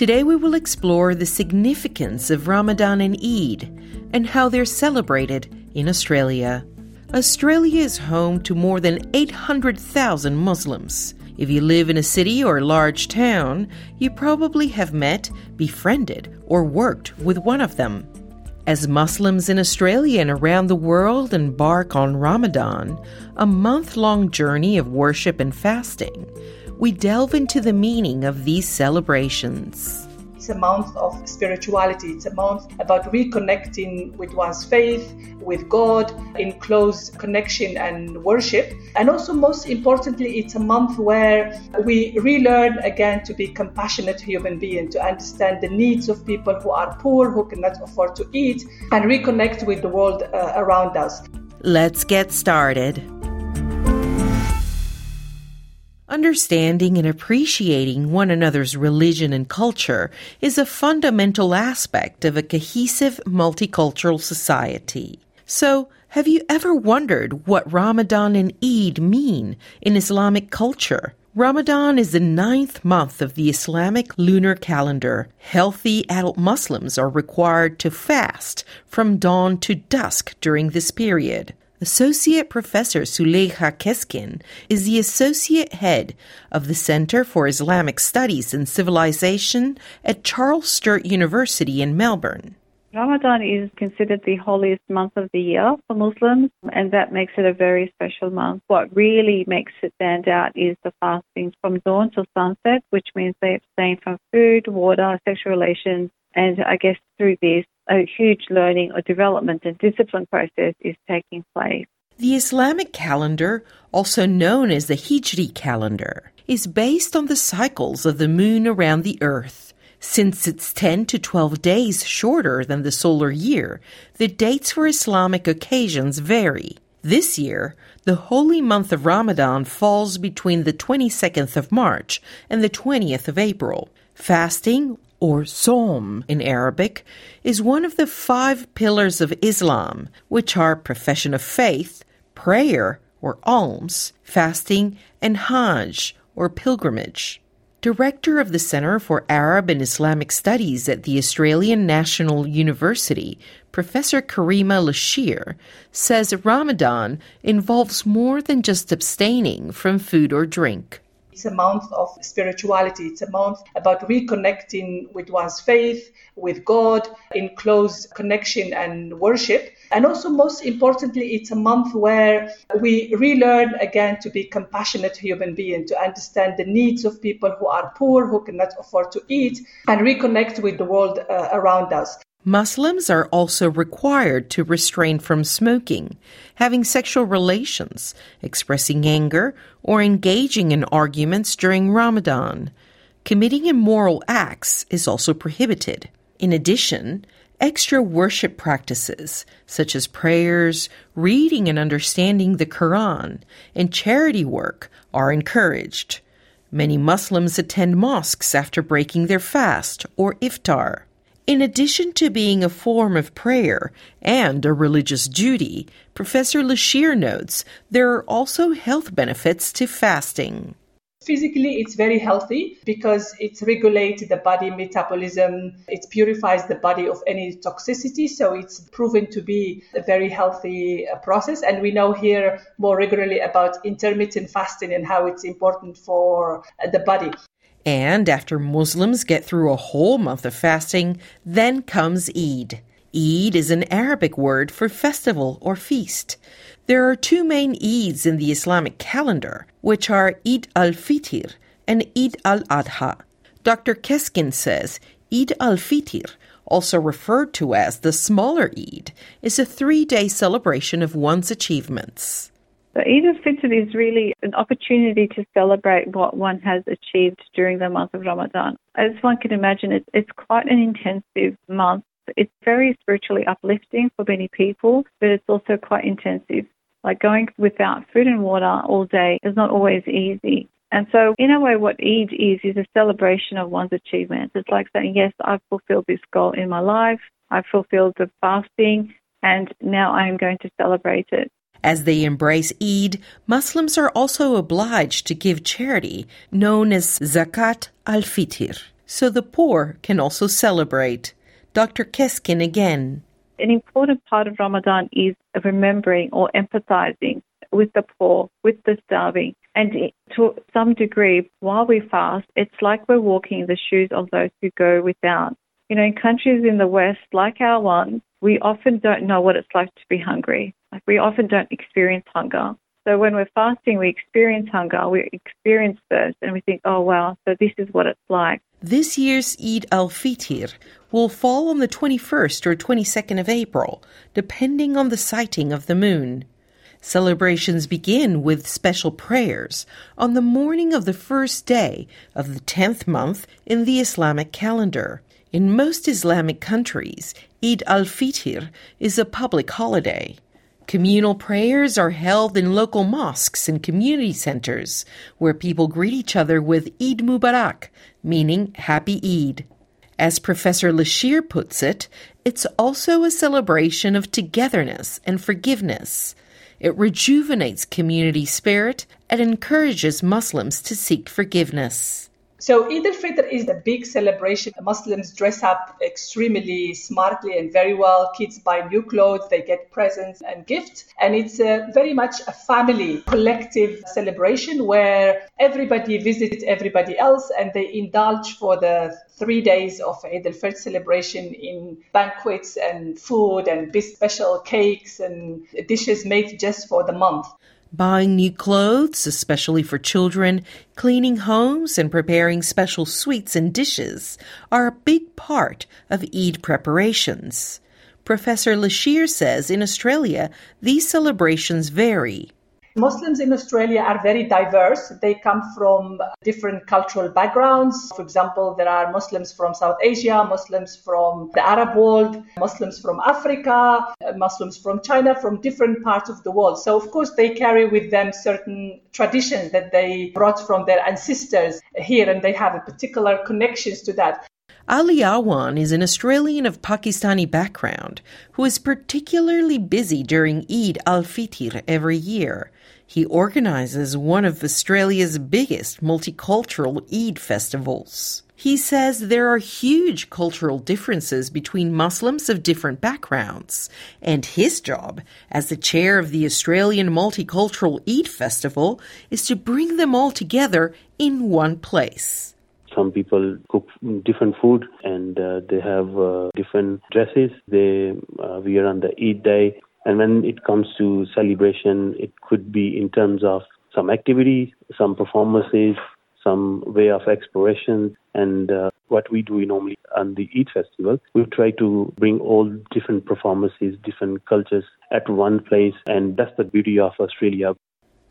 Today we will explore the significance of Ramadan and Eid and how they're celebrated in Australia. Australia is home to more than 800,000 Muslims. If you live in a city or large town, you probably have met, befriended, or worked with one of them. As Muslims in Australia and around the world embark on Ramadan, a month long journey of worship and fasting, we delve into the meaning of these celebrations. It's a month of spirituality. It's a month about reconnecting with one's faith, with God, in close connection and worship. And also, most importantly, it's a month where we relearn again to be compassionate human beings, to understand the needs of people who are poor, who cannot afford to eat, and reconnect with the world uh, around us. Let's get started. Understanding and appreciating one another's religion and culture is a fundamental aspect of a cohesive multicultural society. So, have you ever wondered what Ramadan and Eid mean in Islamic culture? Ramadan is the ninth month of the Islamic lunar calendar. Healthy adult Muslims are required to fast from dawn to dusk during this period. Associate Professor Zuleyha Keskin is the associate head of the Center for Islamic Studies and Civilization at Charles Sturt University in Melbourne. Ramadan is considered the holiest month of the year for Muslims, and that makes it a very special month. What really makes it stand out is the fasting from dawn till sunset, which means they abstain from food, water, sexual relations, and I guess through this, a huge learning or development and discipline process is taking place. The Islamic calendar, also known as the Hijri calendar, is based on the cycles of the moon around the earth. Since it's 10 to 12 days shorter than the solar year, the dates for Islamic occasions vary. This year, the holy month of Ramadan falls between the 22nd of March and the 20th of April. Fasting or Sawm in Arabic, is one of the five pillars of Islam, which are profession of faith, prayer or alms, fasting, and Hajj or pilgrimage. Director of the Center for Arab and Islamic Studies at the Australian National University, Professor Karima Laachir, says Ramadan involves more than just abstaining from food or drink. It's a month of spirituality. It's a month about reconnecting with one's faith, with God, in close connection and worship. And also, most importantly, it's a month where we relearn again to be compassionate human beings, to understand the needs of people who are poor, who cannot afford to eat, and reconnect with the world uh, around us. Muslims are also required to restrain from smoking, having sexual relations, expressing anger, or engaging in arguments during Ramadan. Committing immoral acts is also prohibited. In addition, extra worship practices, such as prayers, reading and understanding the Quran, and charity work, are encouraged. Many Muslims attend mosques after breaking their fast or iftar. In addition to being a form of prayer and a religious duty, Professor Laachir notes there are also health benefits to fasting. Physically, it's very healthy because it regulates the body metabolism. It purifies the body of any toxicity. So it's proven to be a very healthy uh, process. And we know here more regularly about intermittent fasting and how it's important for uh, the body. And after Muslims get through a whole month of fasting, then comes Eid. Eid is an Arabic word for festival or feast. There are two main Eids in the Islamic calendar, which are Eid al-Fitr and Eid al-Adha. Dr. Keskin says Eid al-Fitr, also referred to as the smaller Eid, is a three-day celebration of one's achievements. So Eid al-Fitr is really an opportunity to celebrate what one has achieved during the month of Ramadan. As one can imagine, it's, it's quite an intensive month. It's very spiritually uplifting for many people, but it's also quite intensive. Like going without food and water all day is not always easy. And so, in a way, what Eid is, is a celebration of one's achievements. It's like saying, yes, I've fulfilled this goal in my life. I've fulfilled the fasting, and now I am going to celebrate it. As they embrace Eid, Muslims are also obliged to give charity, known as Zakat al Fitr, so the poor can also celebrate. Dr. Keskin again an important part of Ramadan is remembering or empathizing with the poor, with the starving. And to some degree, while we fast, it's like we're walking in the shoes of those who go without. You know, in countries in the West, like our one, we often don't know what it's like to be hungry. Like we often don't experience hunger. So when we're fasting, we experience hunger, we experience thirst, and we think, oh wow, so this is what it's like. This year's Eid al-Fitr will fall on the 21st or 22nd of April, depending on the sighting of the moon. Celebrations begin with special prayers on the morning of the first day of the 10th month in the Islamic calendar. In most Islamic countries, Eid al-Fitr is a public holiday. Communal prayers are held in local mosques and community centers where people greet each other with Eid Mubarak, meaning Happy Eid. As Professor Laachir puts it, it's also a celebration of togetherness and forgiveness. It rejuvenates community spirit and encourages Muslims to seek forgiveness. So Eid al-Fitr is a big celebration. Muslims dress up extremely smartly and very well. Kids buy new clothes, they get presents and gifts. And it's a, very much a family, collective celebration where everybody visits everybody else and they indulge for the three days of Eid al-Fitr celebration in banquets and food and special cakes and dishes made just for the month. Buying new clothes, especially for children, cleaning homes, and preparing special sweets and dishes are a big part of Eid preparations. Professor Laachir says in Australia, these celebrations vary. Muslims in Australia are very diverse. They come from different cultural backgrounds. For example, there are Muslims from South Asia, Muslims from the Arab world, Muslims from Africa, uh, Muslims from China, from different parts of the world. So, of course, they carry with them certain traditions that they brought from their ancestors here, and they have a particular connections to that. Ali Awan is an Australian of Pakistani background who is particularly busy during Eid al Fitr every year. He organizes one of Australia's biggest multicultural Eid festivals. He says there are huge cultural differences between Muslims of different backgrounds, and his job as the chair of the Australian Multicultural Eid Festival is to bring them all together in one place. Some people cook different food and uh, they have uh, different dresses they uh, wear on the Eid day. And when it comes to celebration, it could be in terms of some activity, some performances, some way of exploration. And uh, what we do normally on the Eid festival, we try to bring all different performances, different cultures at one place. And that's the beauty of Australia.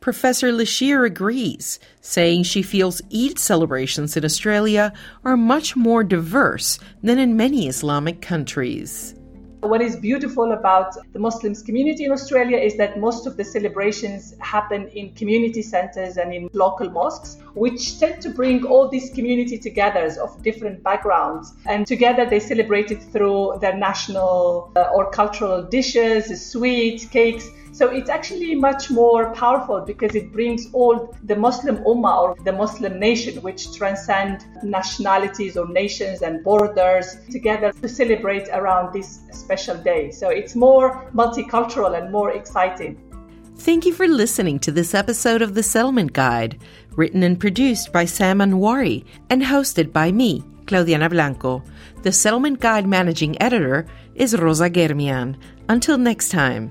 Professor Laachir agrees, saying she feels Eid celebrations in Australia are much more diverse than in many Islamic countries. What is beautiful about the Muslims community in Australia is that most of the celebrations happen in community centers and in local mosques, which tend to bring all these community together of different backgrounds. And together they celebrate it through their national uh, or cultural dishes, sweets, cakes So it's actually much more powerful because it brings all the Muslim Ummah or the Muslim nation, which transcend nationalities or nations and borders together to celebrate around this special day. So it's more multicultural and more exciting. Thank you for listening to this episode of The Settlement Guide, written and produced by Sam Anwari and hosted by me, Claudianna Blanco. The Settlement Guide managing editor is Rosa Germian. Until next time.